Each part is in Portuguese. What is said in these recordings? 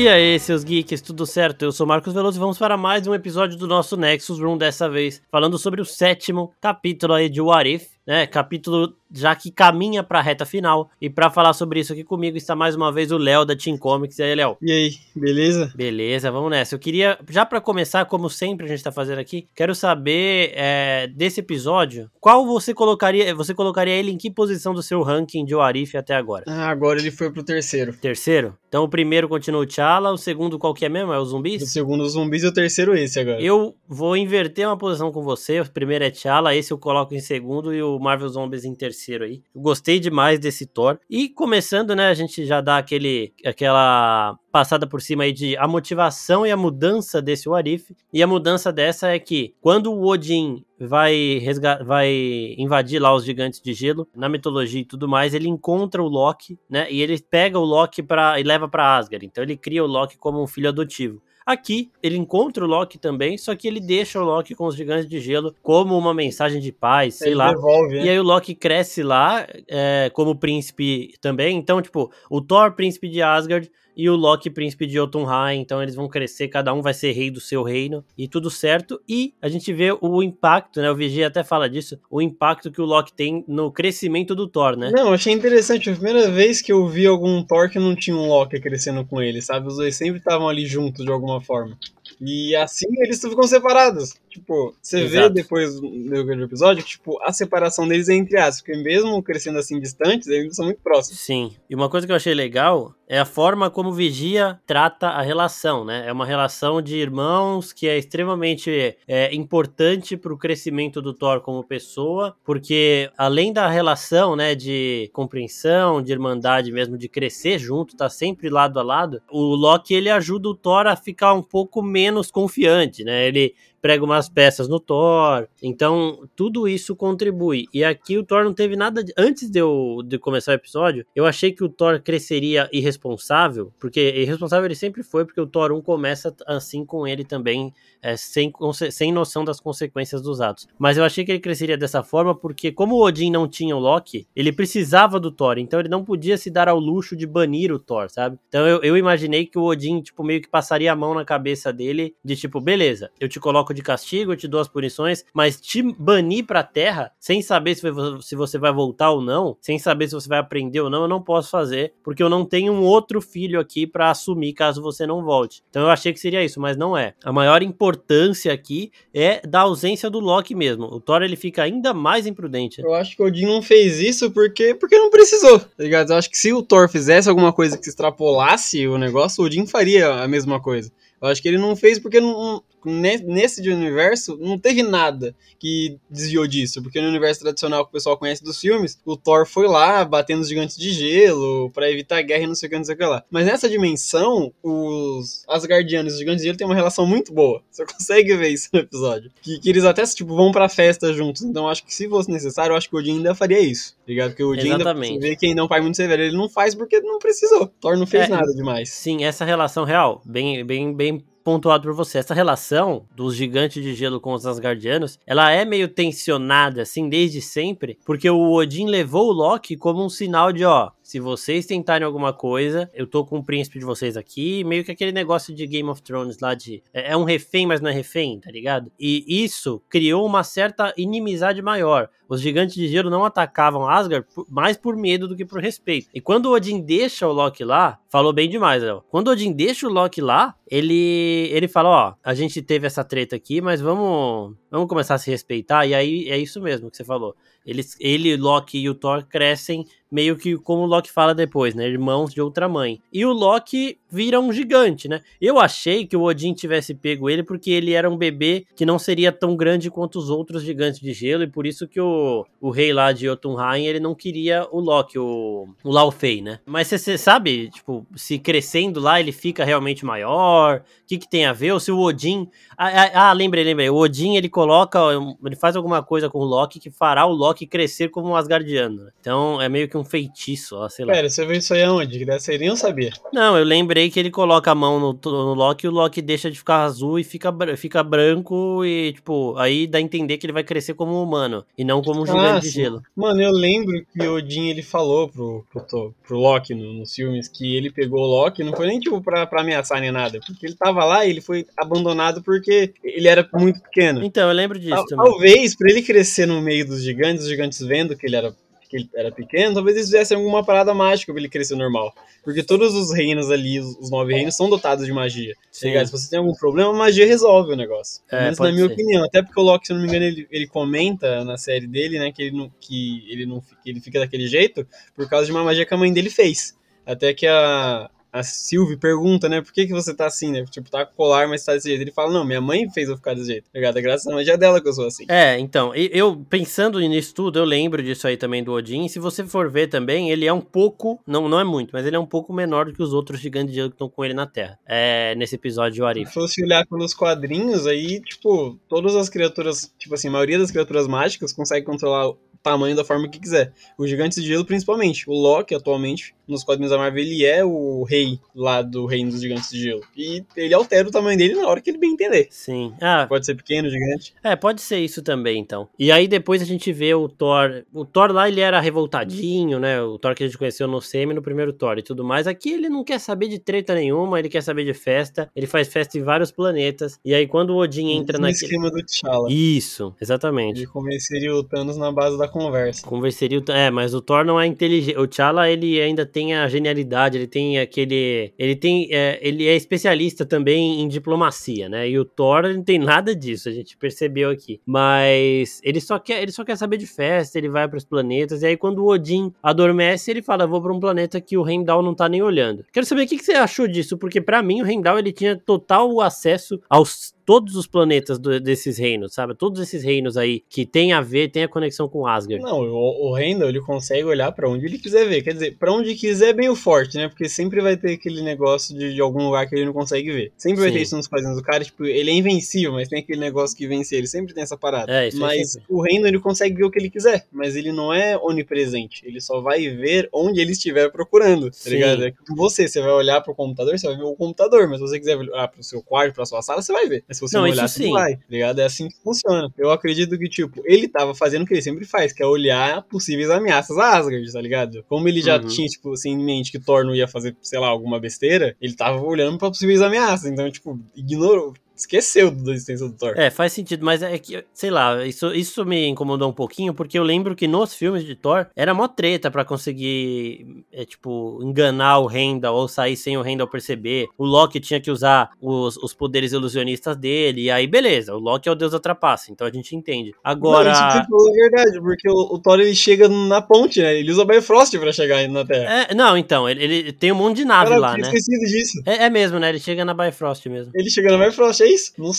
E aí, seus geeks, tudo certo? Eu sou Marcos Veloso e vamos para mais um episódio do nosso Nexus Room, dessa vez falando sobre o sétimo capítulo aí de What If, né? Capítulo já que caminha para a reta final. E para falar sobre isso aqui comigo está mais uma vez o Léo da Team Comics. E aí, Léo? E aí, beleza? Beleza, vamos nessa. Eu queria, já para começar, como sempre a gente está fazendo aqui, quero saber é, desse episódio, qual você colocaria, você colocaria ele em que posição do seu ranking de Warif até agora? Ah, agora ele foi pro terceiro. Terceiro? Então o primeiro continua o T'Challa, o segundo qual que é mesmo? É os zumbis? O segundo os zumbis e o terceiro esse agora. Eu vou inverter uma posição com você. O primeiro é T'Challa, esse eu coloco em segundo e o Marvel Zombies em terceiro aí. Gostei demais desse Thor. E começando, né, a gente já dá aquele aquela passada por cima aí de a motivação e a mudança desse Warif. E a mudança dessa é que quando o Odin vai, vai invadir lá os gigantes de gelo, na mitologia e tudo mais, ele encontra o Loki, né? E ele pega o Loki pra, e leva para Asgard. Então ele cria o Loki como um filho adotivo. Aqui, ele encontra o Loki também, só que ele deixa o Loki com os gigantes de gelo como uma mensagem de paz, sei ele lá. Devolve, né? E aí o Loki cresce lá é, como príncipe também. Então, tipo, o Thor, príncipe de Asgard, e o Loki, príncipe de Jotunheim. Então eles vão crescer, cada um vai ser rei do seu reino e tudo certo. E a gente vê o impacto, né? O VG até fala disso, o impacto que o Loki tem no crescimento do Thor, né? Não, achei interessante. A primeira vez que eu vi algum Thor que não tinha um Loki crescendo com ele, sabe? Os dois sempre estavam ali juntos de alguma forma. E assim eles ficam separados. Tipo, você Exato. vê depois do episódio que, tipo, a separação deles é entre aspas, porque mesmo crescendo assim distantes, eles são muito próximos. Sim. E uma coisa que eu achei legal é a forma como Vigia trata a relação, né? É uma relação de irmãos que é extremamente é, importante para o crescimento do Thor como pessoa, porque além da relação, né, de compreensão, de irmandade mesmo, de crescer junto, tá sempre lado a lado, o Loki ele ajuda o Thor a ficar um pouco menos confiante, né? Ele prega umas peças no Thor. Então, tudo isso contribui. E aqui o Thor não teve nada. De... Antes de eu de começar o episódio, eu achei que o Thor cresceria irresponsável, porque irresponsável ele sempre foi, porque o Thor 1 começa assim com ele também, é, sem, sem noção das consequências dos atos. Mas eu achei que ele cresceria dessa forma, porque como o Odin não tinha o Loki, ele precisava do Thor, então ele não podia se dar ao luxo de banir o Thor, sabe? Então eu, eu imaginei que o Odin, tipo, meio que passaria a mão na cabeça dele, de tipo, beleza, eu te coloco de castigo, eu te dou as punições, mas te banir pra terra, sem saber se, se você vai voltar ou não, sem saber se você vai aprender ou não, eu não posso fazer, porque eu não tenho um outro filho aqui para assumir caso você não volte. Então eu achei que seria isso, mas não é. A maior importância aqui é da ausência do Loki mesmo. O Thor ele fica ainda mais imprudente. Eu acho que o Odin não fez isso porque, porque não precisou, tá ligado? Eu acho que se o Thor fizesse alguma coisa que extrapolasse o negócio, o Odin faria a mesma coisa. Eu acho que ele não fez porque não, nesse universo não teve nada que desviou disso, porque no universo tradicional que o pessoal conhece dos filmes, o Thor foi lá batendo os gigantes de gelo para evitar guerra e não sei o que, não sei o que lá. Mas nessa dimensão, os Asgardianos e os gigantes de gelo têm uma relação muito boa. Você consegue ver isso no episódio. Que, que eles até tipo, vão pra festa juntos. Então acho que se fosse necessário, eu acho que o Odin ainda faria isso. Tá ligado? Porque o Odin Exatamente. ainda vê que ainda é um pai muito severo. Ele não faz porque não precisou. Thor não fez É, nada demais. Sim, essa relação real, bem, bem, bem pontuado por você. Essa relação dos gigantes de gelo com os Asgardianos, ela é meio tensionada, assim, desde sempre, porque o Odin levou o Loki como um sinal de, ó, se vocês tentarem alguma coisa, eu tô com o príncipe de vocês aqui, meio que aquele negócio de Game of Thrones lá de é é um refém, mas não é refém, tá ligado? E isso criou uma certa inimizade maior. Os gigantes de gelo não atacavam Asgard mais por medo do que por respeito. E quando o Odin deixa o Loki lá, falou bem demais, Léo. Quando o Odin deixa o Loki lá, ele ele fala, ó, a gente teve essa treta aqui, mas vamos vamos começar a se respeitar. E aí é isso mesmo que você falou. Eles, ele, Loki e o Thor crescem meio que como o Loki fala depois, né? Irmãos de outra mãe. E o Loki vira um gigante, né? Eu achei que o Odin tivesse pego ele porque ele era um bebê que não seria tão grande quanto os outros gigantes de gelo e por isso que o, o rei lá de Jotunheim, ele não queria o Loki, o, o Laufey, né? Mas você sabe, tipo, se crescendo lá ele fica realmente maior? O que que tem a ver? Ou se o Odin... Ah, ah, ah, lembrei, lembrei. O Odin, ele coloca, ele faz alguma coisa com o Loki que fará o Loki Loki crescer como um Asgardiano. né? Então é meio que um feitiço, ó, sei lá. Pera, você viu isso aí aonde? Que dessa aí nem eu sabia. Não, eu lembrei que ele coloca a mão no, no Loki e o Loki deixa de ficar azul e fica, fica branco e, tipo, aí dá a entender que ele vai crescer como um humano e não como um gigante Ah, de sim. gelo. Mano, eu lembro que o Odin ele falou pro, pro, pro Loki no- nos filmes que ele pegou o Loki, não foi nem tipo pra, pra ameaçar nem nada, porque ele tava lá e ele foi abandonado porque ele era muito pequeno. Então, eu lembro disso Tal- também. Talvez, pra ele crescer no meio dos gigantes, os gigantes vendo que ele era que ele era pequeno, talvez eles fizessem alguma parada mágica pra ele crescer normal. Porque todos os reinos ali, os, nove reinos, são dotados de magia. Tá Sim. Se você tem algum problema, a magia resolve o negócio. É, menos na minha ser. opinião. Até porque o Loki, se não me engano, ele, ele comenta na série dele, né, que ele não, que ele não que ele fica daquele jeito por causa de uma magia que a mãe dele fez. Até que a, a Sylvie pergunta, né, por que, que você tá assim, né? Tipo, tá com colar, mas tá desse jeito. Ele fala, não, minha mãe fez eu ficar desse jeito. Tá ligado? É graças à magia dela que eu sou assim. É, então, eu pensando nisso tudo, eu lembro disso aí também do Odin. Se você for ver também, ele é um pouco, não, não é muito, mas ele é um pouco menor do que os outros gigantes de gelo que estão com ele na Terra. É, nesse episódio de Se Warif. fosse olhar pelos quadrinhos, aí, tipo, todas as criaturas, tipo assim, a maioria das criaturas mágicas consegue controlar o tamanho da forma que quiser. Os gigantes de gelo, principalmente. O Loki, atualmente, nos quadrinhos da Marvel, ele é o rei lá do reino dos gigantes de gelo. E ele altera o tamanho dele na hora que ele bem entender. Sim. Ah, Pode ser pequeno, gigante. É, pode ser isso também, então. E aí depois a gente vê o Thor. O Thor lá, ele era revoltadinho, né? O Thor que a gente conheceu no Semi, no primeiro Thor e tudo mais. Aqui ele não quer saber de treta nenhuma, ele quer saber de festa. Ele faz festa em vários planetas. E aí quando o Odin entra no naquele. esquema do T'Challa. Isso, exatamente. Ele convenceria o Thanos na base da conversa. Converseria. É, mas o Thor não é inteligente. O T'Challa, ele ainda tem a genialidade, ele tem aquele. Ele tem. é, ele é especialista também em diplomacia, né? E o Thor não tem nada disso, a gente percebeu aqui. Mas ele só quer, ele só quer saber de festa, ele vai pros planetas. E aí, quando o Odin adormece, ele fala: Vou pra um planeta que o Heimdall não tá nem olhando. Quero saber o que, que você achou disso, porque pra mim o Heimdall ele tinha total acesso aos todos os planetas do- desses reinos, sabe? Todos esses reinos aí que tem a ver, tem a conexão com Asgard. Não, o, o ele consegue olhar pra onde ele quiser ver. Quer dizer, pra onde quiser é bem o forte, né? Porque sempre vai ter aquele negócio de, de algum lugar que ele não consegue ver. Sempre vai Sim. ter isso nos quadrinhos do cara. Tipo, ele é invencível, mas tem aquele negócio que vence ele. Sempre tem essa parada. É, mas sempre. o Randall, ele consegue ver o que ele quiser. Mas ele não é onipresente. Ele só vai ver onde ele estiver procurando, tá Sim. ligado? É você, você vai olhar pro computador, você vai ver o computador. Mas se você quiser olhar pro seu quarto, pra sua sala, você vai ver. Mas se você Não, não, isso olhar, você sim. não vai, tá ligado? É assim que funciona. Eu acredito que, tipo, ele tava fazendo o que ele sempre faz, que é olhar possíveis ameaças a Asgard, tá ligado? Como ele já Uhum. tinha, tipo, assim, em mente que Thor não ia fazer, sei lá, alguma besteira, ele tava olhando pra possíveis ameaças. Então, tipo, ignorou. Esqueceu da existência do Thor. É, faz sentido, mas é que, sei lá, isso, isso me incomodou um pouquinho, porque eu lembro que nos filmes de Thor era mó treta pra conseguir, é, tipo, enganar o Heimdall ou sair sem o Heimdall perceber. O Loki tinha que usar os, os poderes ilusionistas dele, e aí beleza, o Loki é o deus da trapaça, então a gente entende. Agora. Não, isso que você falou é verdade, porque o, o Thor ele chega na ponte, né? Ele usa Bifrost pra chegar na Terra. É, não, então, ele, ele tem um monte de nave Cara, eu lá, tinha né? esquecido disso. É, é mesmo, né? Ele chega na Bifrost mesmo. Ele chega na Bifrost, é Não,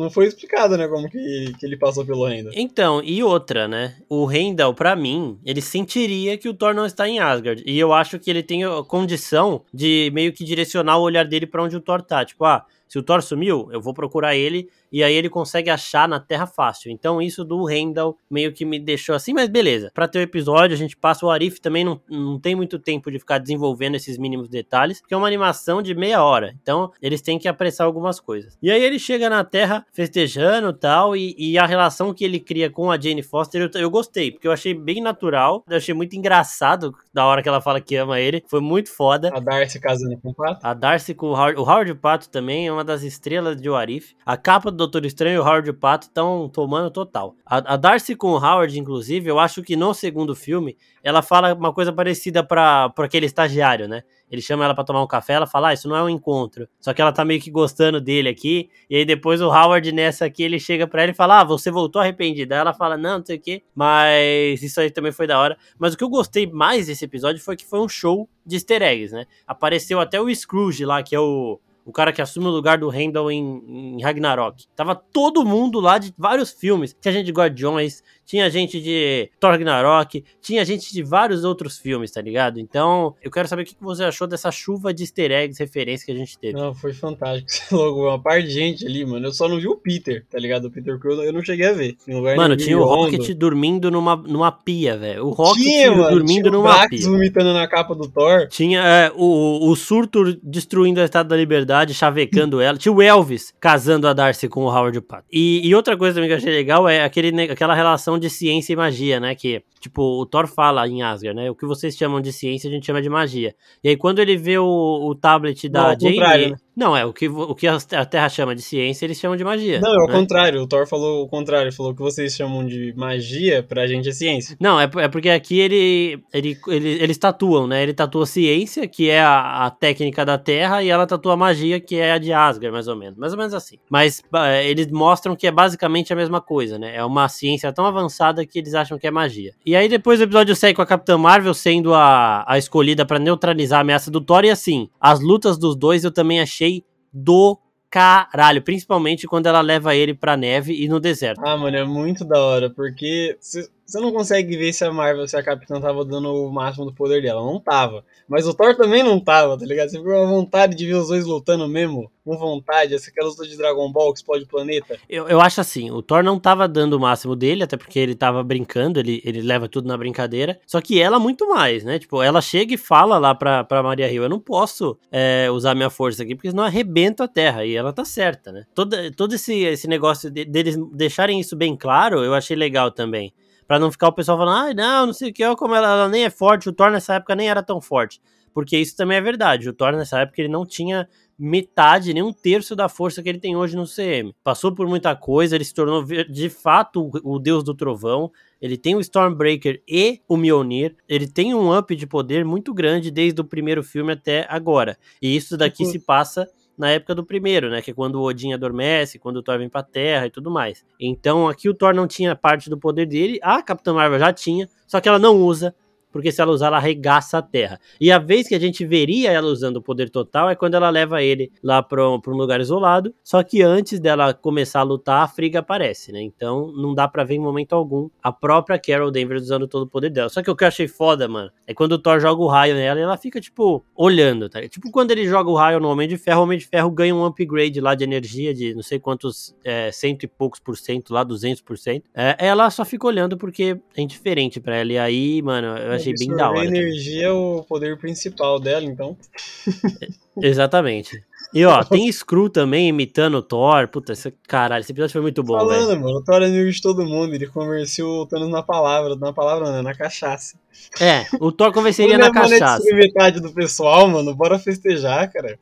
não foi explicado, né, como que, que ele passou pelo Randall. Então, e outra, né? O Heimdall, pra mim, ele sentiria que o Thor não está em Asgard. E eu acho que ele tem a condição de meio que direcionar o olhar dele pra onde o Thor tá. Tipo, ah, se o Thor sumiu, eu vou procurar ele. E aí ele consegue achar na Terra fácil. Então isso do Heimdall meio que me deixou assim, mas beleza. Pra ter o episódio, a gente passa o Arif também não, não tem muito tempo de ficar desenvolvendo esses mínimos detalhes, porque é uma animação de meia hora. Então eles têm que apressar algumas coisas. E aí ele chega na Terra festejando e tal, e, e a relação que ele cria com a Jane Foster, eu, eu gostei, porque eu achei bem natural, eu achei muito engraçado da hora que ela fala que ama ele, foi muito foda. A Darcy casando com o Pato. A Darcy com o Howard, o Howard Pato também é uma das estrelas de Warif. A capa do Doutor Estranho e o Howard Pato estão tomando total. A, a Darcy com o Howard, inclusive, eu acho que no segundo filme, ela fala uma coisa parecida pra aquele estagiário, né? Ele chama ela pra tomar um café, ela fala, ah, isso não é um encontro. Só que ela tá meio que gostando dele aqui. E aí depois o Howard nessa aqui, ele chega pra ela e fala, ah, você voltou arrependida. Ela fala, não, não sei o quê. Mas isso aí também foi da hora. Mas o que eu gostei mais desse episódio foi que foi um show de easter eggs, né? Apareceu até o Scrooge lá, que é o o cara que assume o lugar do Heimdall em, em Ragnarok. Tava todo mundo lá de vários filmes. Tinha gente de Guardiões, tinha gente de Thor Ragnarok, tinha gente de vários outros filmes, tá ligado? Então, eu quero saber o que você achou dessa chuva de easter eggs, referências que a gente teve. Não, foi fantástico. Logo, uma parte de gente ali, mano. Eu só não vi o Peter, tá ligado? O Peter Quill eu não cheguei a ver. mano, tinha o Rocket dormindo numa, numa pia, velho. O Rocket tinha, mano, dormindo tinha numa pia. vomitando na capa do Thor. Tinha é, o, o Surtur destruindo a Estátua da Liberdade, chavecando ela. Tinha o Elvis casando a Darcy com o Howard Pato. E, e outra coisa também que eu achei legal é aquele, aquela relação de ciência e magia, né? Que, tipo, o Thor fala em Asgard, né? O que vocês chamam de ciência, a gente chama de magia. E aí, quando ele vê o, o tablet da Não, Jane. Né? Não, é o que, o que a Terra chama de ciência, eles chamam de magia. Não, é o né? contrário. O Thor falou o contrário. Ele falou que vocês chamam de magia, pra gente é ciência. Não, é, é porque aqui ele, ele, ele, eles tatuam, né? Ele tatua ciência, que é a, a técnica da Terra, e ela tatua magia, que é a de Asgard, mais ou menos. Mais ou menos assim. Mas eles mostram que é basicamente a mesma coisa, né? É uma ciência tão avançada que eles acham que é magia. E aí depois o episódio segue com a Capitã Marvel sendo a, a escolhida para neutralizar a ameaça do Thor, e assim, as lutas dos dois eu também achei do caralho, principalmente quando ela leva ele pra neve e no deserto. Ah, mano, é muito da hora, porque você não consegue ver se a Marvel, se a Capitã tava dando o máximo do poder dela. Não tava. Mas o Thor também não tava, tá ligado? Você ficou uma vontade de ver os dois lutando mesmo. Com vontade, essa aquela luta de Dragon Ball que explode o planeta. Eu, eu acho assim, o Thor não tava dando o máximo dele, até porque ele tava brincando, ele, ele leva tudo na brincadeira. Só que ela muito mais, né? Tipo, ela chega e fala lá pra, pra Maria Rio, eu não posso é, usar minha força aqui, porque senão arrebento a Terra. E ela tá certa, né? Todo, todo esse, esse negócio de, deles deixarem isso bem claro, eu achei legal também. Pra não ficar o pessoal falando, ah, não, não sei o que, ó, como ela, ela, nem é forte, o Thor nessa época nem era tão forte. Porque isso também é verdade. O Thor nessa época ele não tinha metade, nem um terço da força que ele tem hoje no CM. Passou por muita coisa, ele se tornou de fato o, o deus do trovão. Ele tem o Stormbreaker e o Mjolnir. Ele tem um up de poder muito grande desde o primeiro filme até agora. E isso daqui uhum. se passa na época do primeiro, né? Que é quando o Odin adormece, quando o Thor vem pra Terra e tudo mais. Então aqui o Thor não tinha parte do poder dele, a Capitã Marvel já tinha, só que ela não usa, porque se ela usar, ela arregaça a terra. E a vez que a gente veria ela usando o poder total é quando ela leva ele lá para um, um lugar isolado. Só que antes dela começar a lutar, a Frigga aparece, né? Então não dá para ver em momento algum a própria Carol Danvers usando todo o poder dela. Só que o que eu achei foda, mano, é quando o Thor joga o raio nela e ela fica, tipo, olhando, tá? Tipo quando ele joga o raio no Homem de Ferro, o Homem de Ferro ganha um upgrade lá de energia de não sei quantos, é, cento e poucos por cento lá, 200 por cento. É, ela só fica olhando porque é indiferente para ela. E aí, mano, eu achei bem da hora. A energia é o poder principal dela, então. Exatamente. E ó, tem Screw também imitando o Thor. Puta, esse, caralho, esse episódio foi muito bom, velho. Falando, mano, o Thor é amigo de todo mundo. Ele convenceu o Thanos na palavra. Na palavra não, né? na cachaça. É, o Thor convenceria na cachaça. metade do pessoal, mano. Bora festejar, cara.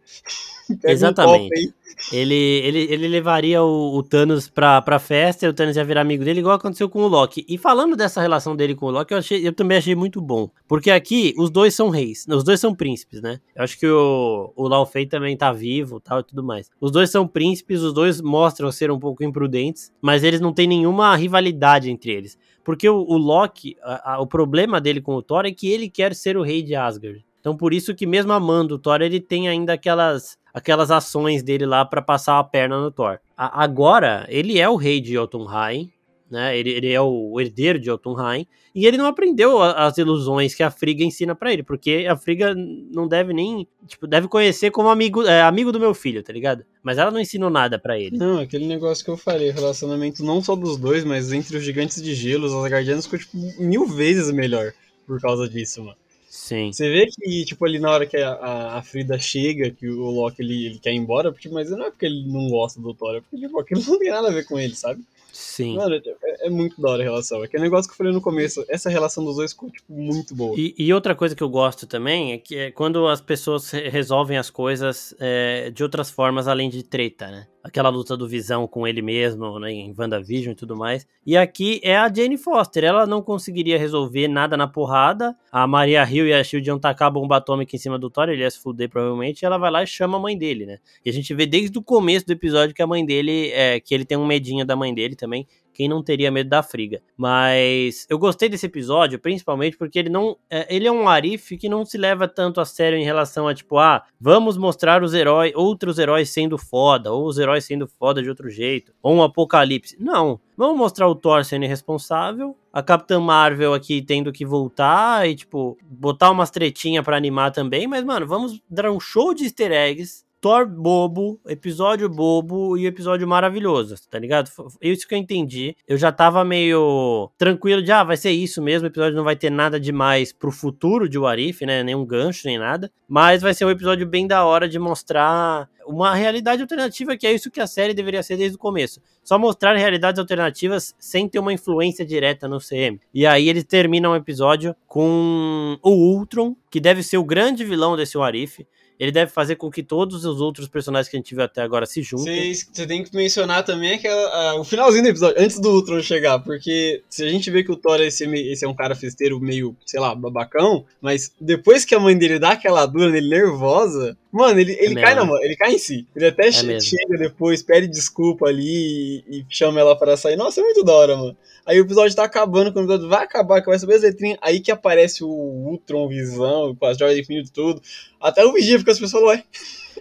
Exatamente. Um ele, ele, ele levaria o, o, Thanos pra, pra festa e o Thanos ia virar amigo dele, igual aconteceu com o Loki. E falando dessa relação dele com o Loki, eu, achei, eu também achei muito bom. Porque aqui os dois são reis, os dois são príncipes, né? Eu acho que o, o Lao Fei também tá vivo tal e tudo mais. Os dois são príncipes, os dois mostram ser um pouco imprudentes, mas eles não têm nenhuma rivalidade entre eles. Porque o, o Loki, a, a, o problema dele com o Thor é que ele quer ser o rei de Asgard. Então por isso que mesmo amando o Thor, ele tem ainda aquelas aquelas ações dele lá para passar a perna no Thor. A, agora, ele é o rei de Jotunheim, né? Ele, ele é o herdeiro de Jotunheim e ele não aprendeu as ilusões que a Friga ensina para ele, porque a Friga não deve nem, tipo, deve conhecer como amigo, é, amigo do meu filho, tá ligado? Mas ela não ensinou nada para ele. Não, aquele negócio que eu falei, relacionamento não só dos dois, mas entre os gigantes de gelo, os Asgardianos ficou tipo mil vezes melhor por causa disso, mano. Sim. Você vê que, tipo, ali na hora que a, a Frida chega, que o Loki ele, ele quer ir embora, porque, mas não é porque ele não gosta do Thor, é porque, tipo, aquilo não tem nada a ver com ele, sabe? Sim. Mano, é, é, muito da hora a relação. Aquele negócio que eu falei no começo, essa relação dos dois ficou, tipo, muito boa. E, e outra coisa que eu gosto também é que é quando as pessoas resolvem as coisas é, de outras formas além de treta, né? aquela luta do Visão com ele mesmo, né, em WandaVision e tudo mais. E aqui é a Jane Foster, ela não conseguiria resolver nada na porrada. A Maria Hill e a Shield iam tacar a bomba atômica em cima do Thor, ele ia se fuder provavelmente, e ela vai lá e chama a mãe dele, né? E a gente vê desde o começo do episódio que a mãe dele, é, que ele tem um medinho da mãe dele, também quem não teria medo da Friga. Mas eu gostei desse episódio, principalmente porque ele não. É, ele é um Arif que não se leva tanto a sério em relação a, tipo, ah, vamos mostrar os heróis, outros heróis sendo foda, ou os heróis sendo foda de outro jeito, ou um apocalipse. Não. Vamos mostrar o Thor sendo irresponsável, a Capitã Marvel aqui tendo que voltar e, tipo, botar umas tretinhas para animar também, mas, mano, vamos dar um show de easter eggs Thor bobo, episódio bobo e episódio maravilhoso, tá ligado? Isso que eu entendi. Eu já tava meio tranquilo de, ah, vai ser isso mesmo, o episódio não vai ter nada demais pro futuro de Warif, né? Nenhum gancho, nem nada. Mas vai ser um episódio bem da hora de mostrar uma realidade alternativa, que é isso que a série deveria ser desde o começo. Só mostrar realidades alternativas sem ter uma influência direta no CM. E aí eles terminam o episódio com o Ultron, que deve ser o grande vilão desse Warif ele deve fazer com que todos os outros personagens que a gente viu até agora se juntem. Você tem que mencionar também aquela, uh, o finalzinho do episódio, antes do Ultron chegar, porque se a gente vê que o Thor esse, esse é um cara festeiro meio, sei lá, babacão, mas depois que a mãe dele dá aquela dura nele nervosa, Mano, ele, ele é cai na mão, ele cai em si. Ele até é chega depois, pede desculpa ali e, e, chama ela para sair. Nossa, é muito da hora, mano. Aí o episódio tá acabando, quando o episódio vai acabar, que vai subir as letrinhas, aí que aparece o Ultron Visão, com as joias de infinito e tudo. Até o Vigia fica as pessoas, ué.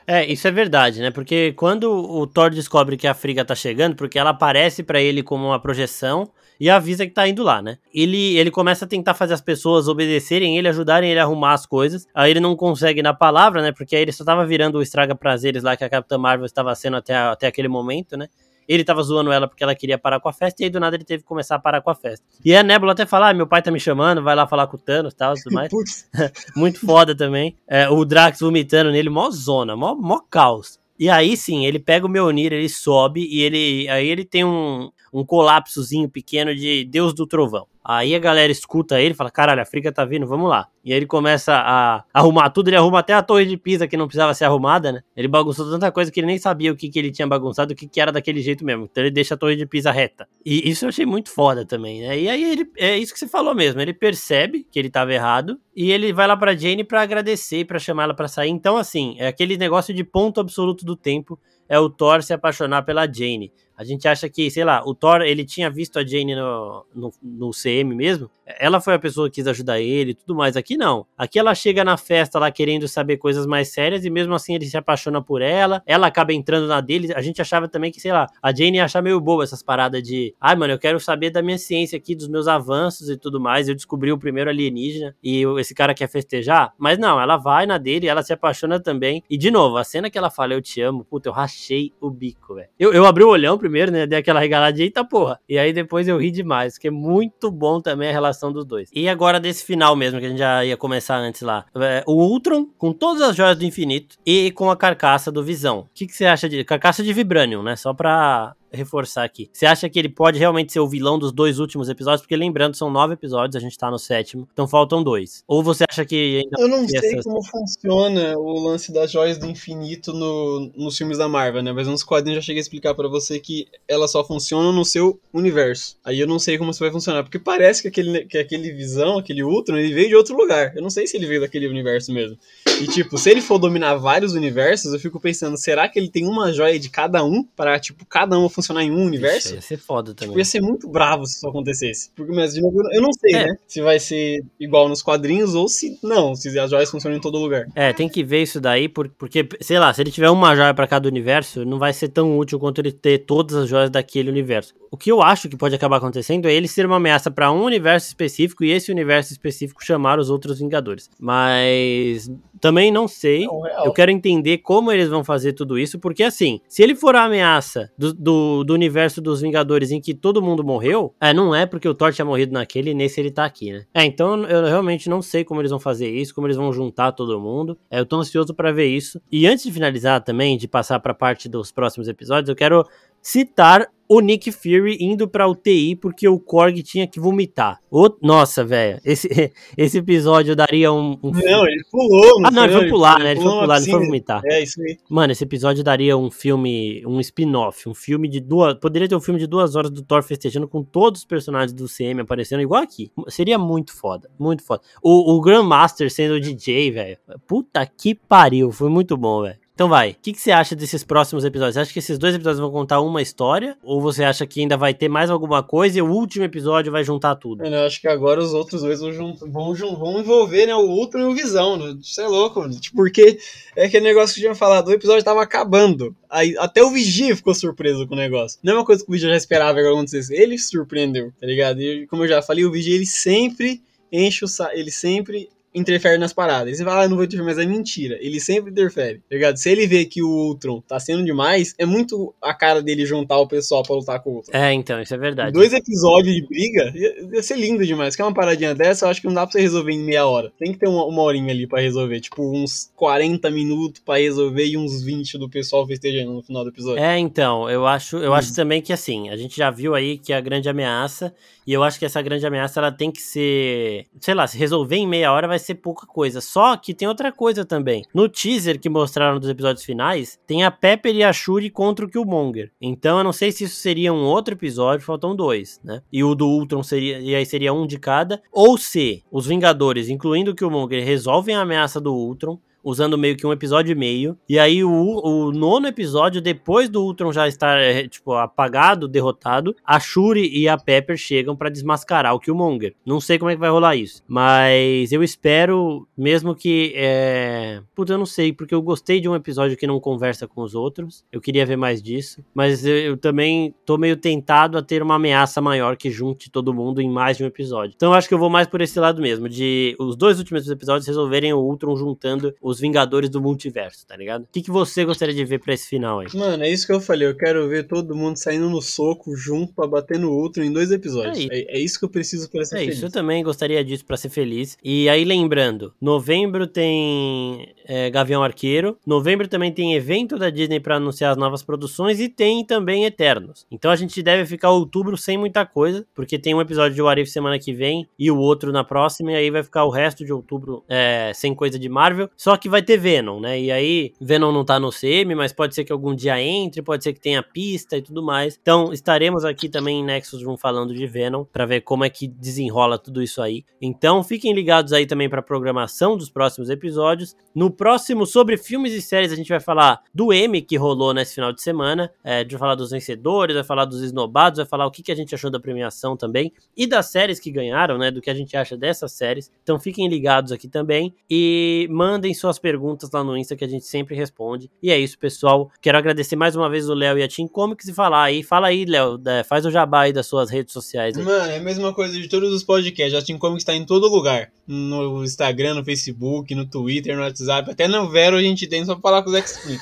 É, isso é verdade, né? Porque quando o Thor descobre que a Friga tá chegando, porque ela aparece para ele como uma projeção, e avisa que tá indo lá, né? Ele, ele começa a tentar fazer as pessoas obedecerem ele, ajudarem ele a arrumar as coisas. Aí ele não consegue na palavra, né? Porque aí ele só tava virando o estraga prazeres lá que a Capitã Marvel estava sendo até, até aquele momento, né? Ele tava zoando ela porque ela queria parar com a festa, e aí do nada ele teve que começar a parar com a festa. E a Nebula até fala: ah, meu pai tá me chamando, vai lá falar com o Thanos e tal, tudo mais. Muito foda também. É, o Drax vomitando nele, mó zona, mó, mó caos. E aí sim, ele pega o Mjolnir, ele sobe e ele aí ele tem um, um colapsozinho pequeno de Deus do Trovão. Aí a galera escuta ele fala: caralho, a Friga tá vindo, vamos lá. E aí ele começa a arrumar tudo, ele arruma até a torre de Pisa que não precisava ser arrumada, né? Ele bagunçou tanta coisa que ele nem sabia o que, que ele tinha bagunçado, o que, que era daquele jeito mesmo. Então ele deixa a torre de Pisa reta. E isso eu achei muito foda também, né? E aí ele, é isso que você falou mesmo, ele percebe que ele tava errado e ele vai lá pra Jane para agradecer, para chamar ela para sair. Então, assim, é aquele negócio de ponto absoluto do tempo é o Thor se apaixonar pela Jane. A gente acha que, sei lá, o Thor, ele tinha visto a Jane no, no, no, CM mesmo. Ela foi a pessoa que quis ajudar ele e tudo mais. Aqui não. Aqui ela chega na festa lá querendo saber coisas mais sérias e mesmo assim ele se apaixona por ela. Ela acaba entrando na dele. A gente achava também que, sei lá, a Jane ia achar meio boa essas paradas de, ai, ah, mano, eu quero saber da minha ciência aqui, dos meus avanços e tudo mais. Eu descobri o primeiro alienígena e esse cara quer festejar. Mas não, ela vai na dele, ela se apaixona também. E de novo, a cena que ela fala, eu te amo, puta, eu rachei o bico, velho. Eu, eu abri o olhão primeiro primeiro, né? Dei aquela regaladinha, eita porra. E aí depois eu ri demais, porque é muito bom também a relação dos dois. E agora desse final mesmo, que a gente já ia começar antes lá. É, o Ultron, com todas as joias do infinito e com a carcaça do Visão. O que, que você acha de. Carcaça de Vibranium, né? Só pra reforçar aqui. Você acha que ele pode realmente ser o vilão dos dois últimos episódios? Porque lembrando, são nove episódios, a gente tá no sétimo, então faltam dois. Ou você acha que ainda. Eu não sei como funciona o lance das joias do infinito no, nos filmes da Marvel, né? Mas nos quadrinhos eu já cheguei a explicar para você que elas só funcionam no seu universo. Aí eu não sei como isso vai funcionar, porque parece que aquele, que aquele visão, aquele Ultron, ele veio de outro lugar. Eu não sei se ele veio daquele universo mesmo. E tipo, se ele for dominar vários universos, eu fico pensando, será que ele tem uma joia de cada um para tipo cada um funcionar em um universo. Isso ia ser foda também. Tipo, ia ser muito bravo se isso acontecesse. Porque, mas, de novo, eu não sei, é. né? Se vai ser igual nos quadrinhos ou se não, se as joias funcionam em todo lugar. É, tem que ver isso daí, porque, sei lá, se ele tiver uma joia para cada universo, não vai ser tão útil quanto ele ter todas as joias daquele universo. O que eu acho que pode acabar acontecendo é ele ser uma ameaça para um universo específico e esse universo específico chamar os outros Vingadores. Mas também não sei. Não, eu quero entender como eles vão fazer tudo isso, porque assim, se ele for a ameaça do, do, do, universo dos Vingadores em que todo mundo morreu, é, não é porque o Thor tinha morrido naquele e nesse ele tá aqui, né? É, então eu realmente não sei como eles vão fazer isso, como eles vão juntar todo mundo. É, eu tô ansioso para ver isso. E antes de finalizar também, de passar pra parte dos próximos episódios, eu quero citar o Nick Fury indo pra UTI porque o Korg tinha que vomitar. O... Nossa, velho, esse, esse episódio daria um, um... Não, ele pulou. Não ah, não, ele foi pular, né? Ele foi pular, ele foi vomitar. É, isso aí. Mano, esse episódio daria um filme, um spin-off, um filme de duas... Poderia ter um filme de duas horas do Thor festejando com todos os personagens do CM aparecendo igual aqui. Seria muito foda, muito foda. O, o Grandmaster sendo o DJ, velho. Puta que pariu, foi muito bom, velho. Então vai, o que, que você acha desses próximos episódios? Você acha que esses dois episódios vão contar uma história? Ou você acha que ainda vai ter mais alguma coisa e o último episódio vai juntar tudo? Eu acho que agora os outros dois vão, vão, vão envolver né, o Ultron e o Visão. Né? Isso é louco, tipo, porque é aquele negócio que eu tinha falado, o episódio tava acabando. Aí, até o Vigia ficou surpreso com o negócio. Não é uma coisa que o Vigia já esperava que acontecesse. Ele surpreendeu, tá ligado? E como eu já falei, o Vigia ele sempre enche o sa... ele sempre interfere nas paradas. você fala, ah, não vou interferir, mas é mentira. Ele sempre interfere, tá ligado? Se ele vê que o Ultron tá sendo demais, é muito a cara dele juntar o pessoal pra lutar com o Ultron. É, então, isso é verdade. Dois episódios de briga ia, ia ser lindo demais. Que é uma paradinha dessa, eu acho que não dá pra você resolver em meia hora. Tem que ter uma, uma horinha ali pra resolver. Tipo, uns 40 minutos pra resolver e uns 20 do pessoal festejando no final do episódio. É, então, eu acho, eu hum. acho também que assim, a gente já viu aí que a grande ameaça, e eu acho que essa grande ameaça ela tem que ser, sei lá, se resolver em meia hora vai ser pouca coisa. Só que tem outra coisa também. No teaser que mostraram dos episódios finais, tem a Pepper e a Shuri contra o Killmonger. Então eu não sei se isso seria um outro episódio, faltam dois, né? E o do Ultron seria, e aí seria um de cada. Ou se os Vingadores, incluindo o Killmonger, resolvem a ameaça do Ultron, usando meio que um episódio e meio. E aí o, o nono episódio, depois do Ultron já estar, é, tipo, apagado, derrotado, a Shuri e a Pepper chegam para desmascarar o Killmonger. Não sei como é que vai rolar isso, mas eu espero, mesmo que, é... Puta, eu não sei, porque eu gostei de um episódio que não conversa com os outros, eu queria ver mais disso, mas eu, eu também tô meio tentado a ter uma ameaça maior que junte todo mundo em mais de um episódio. Então eu acho que eu vou mais por esse lado mesmo, de os dois últimos episódios resolverem o Ultron juntando os Vingadores do Multiverso, tá ligado? O que, que você gostaria de ver pra esse final aí? Mano, é isso que eu falei. Eu quero ver todo mundo saindo no soco junto pra bater no outro em dois episódios. É, é, é isso que eu preciso pra ser é feliz. É isso, eu também gostaria disso pra ser feliz. E aí, lembrando, novembro tem é, Gavião Arqueiro. Novembro também tem evento da Disney para anunciar as novas produções e tem também Eternos. Então a gente deve ficar outubro sem muita coisa, porque tem um episódio de What If semana que vem e o outro na próxima, e aí vai ficar o resto de outubro é, sem coisa de Marvel. Só que vai ter Venom, né? E aí, Venom não tá no CM, mas pode ser que algum dia entre, pode ser que tenha pista e tudo mais. Então, estaremos aqui também em Nexus Room falando de Venom, para ver como é que desenrola tudo isso aí. Então, fiquem ligados aí também pra programação dos próximos episódios. No próximo, sobre filmes e séries, a gente vai falar do M que rolou nesse final de semana. É, vai falar dos vencedores, vai falar dos esnobados, vai falar o que, que a gente achou da premiação também. E das séries que ganharam, né? Do que a gente acha dessas séries. Então, fiquem ligados aqui também. E mandem suas perguntas lá no Insta que a gente sempre responde. E é isso, pessoal. Quero agradecer mais uma vez o Léo e a Team Comics e falar aí. Fala aí, Léo, faz o jabá aí das suas redes sociais. Aí. Mano, é a mesma coisa de todos os podcasts. A Team Comics tá em todo lugar. No Instagram, no Facebook, no Twitter, no WhatsApp. Até no Vero a gente tem só pra falar com os X-Men.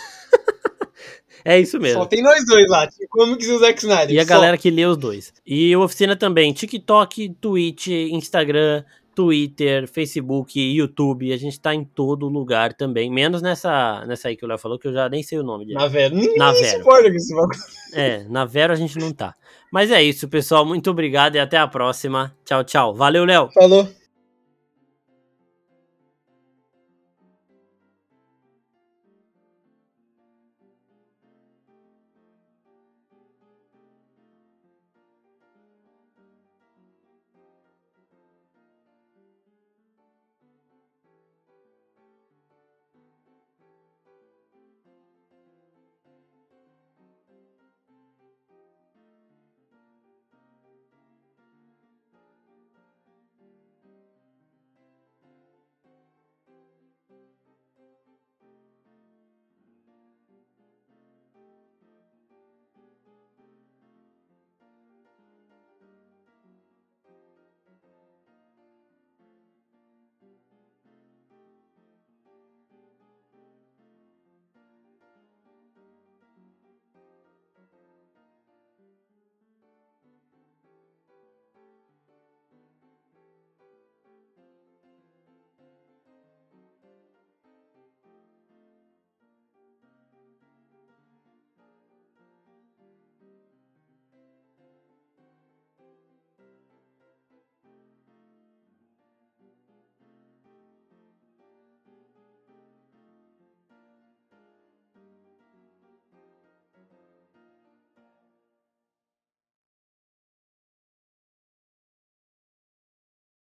É isso mesmo. Só tem nós dois lá, Team Comics e o Zack Snyder. E a só. galera que lê os dois. E o Oficina também, TikTok, Twitch, Instagram, Twitter, Facebook, YouTube, a gente tá em todo lugar também, menos nessa, nessa aí que o Léo falou, que eu já nem sei o nome dele. Na Vero. Ninguém na Vero. Suporta que É, na Vero a gente não tá. Mas é isso, pessoal. Muito obrigado e até a próxima. Tchau, tchau. Valeu, Léo. Falou.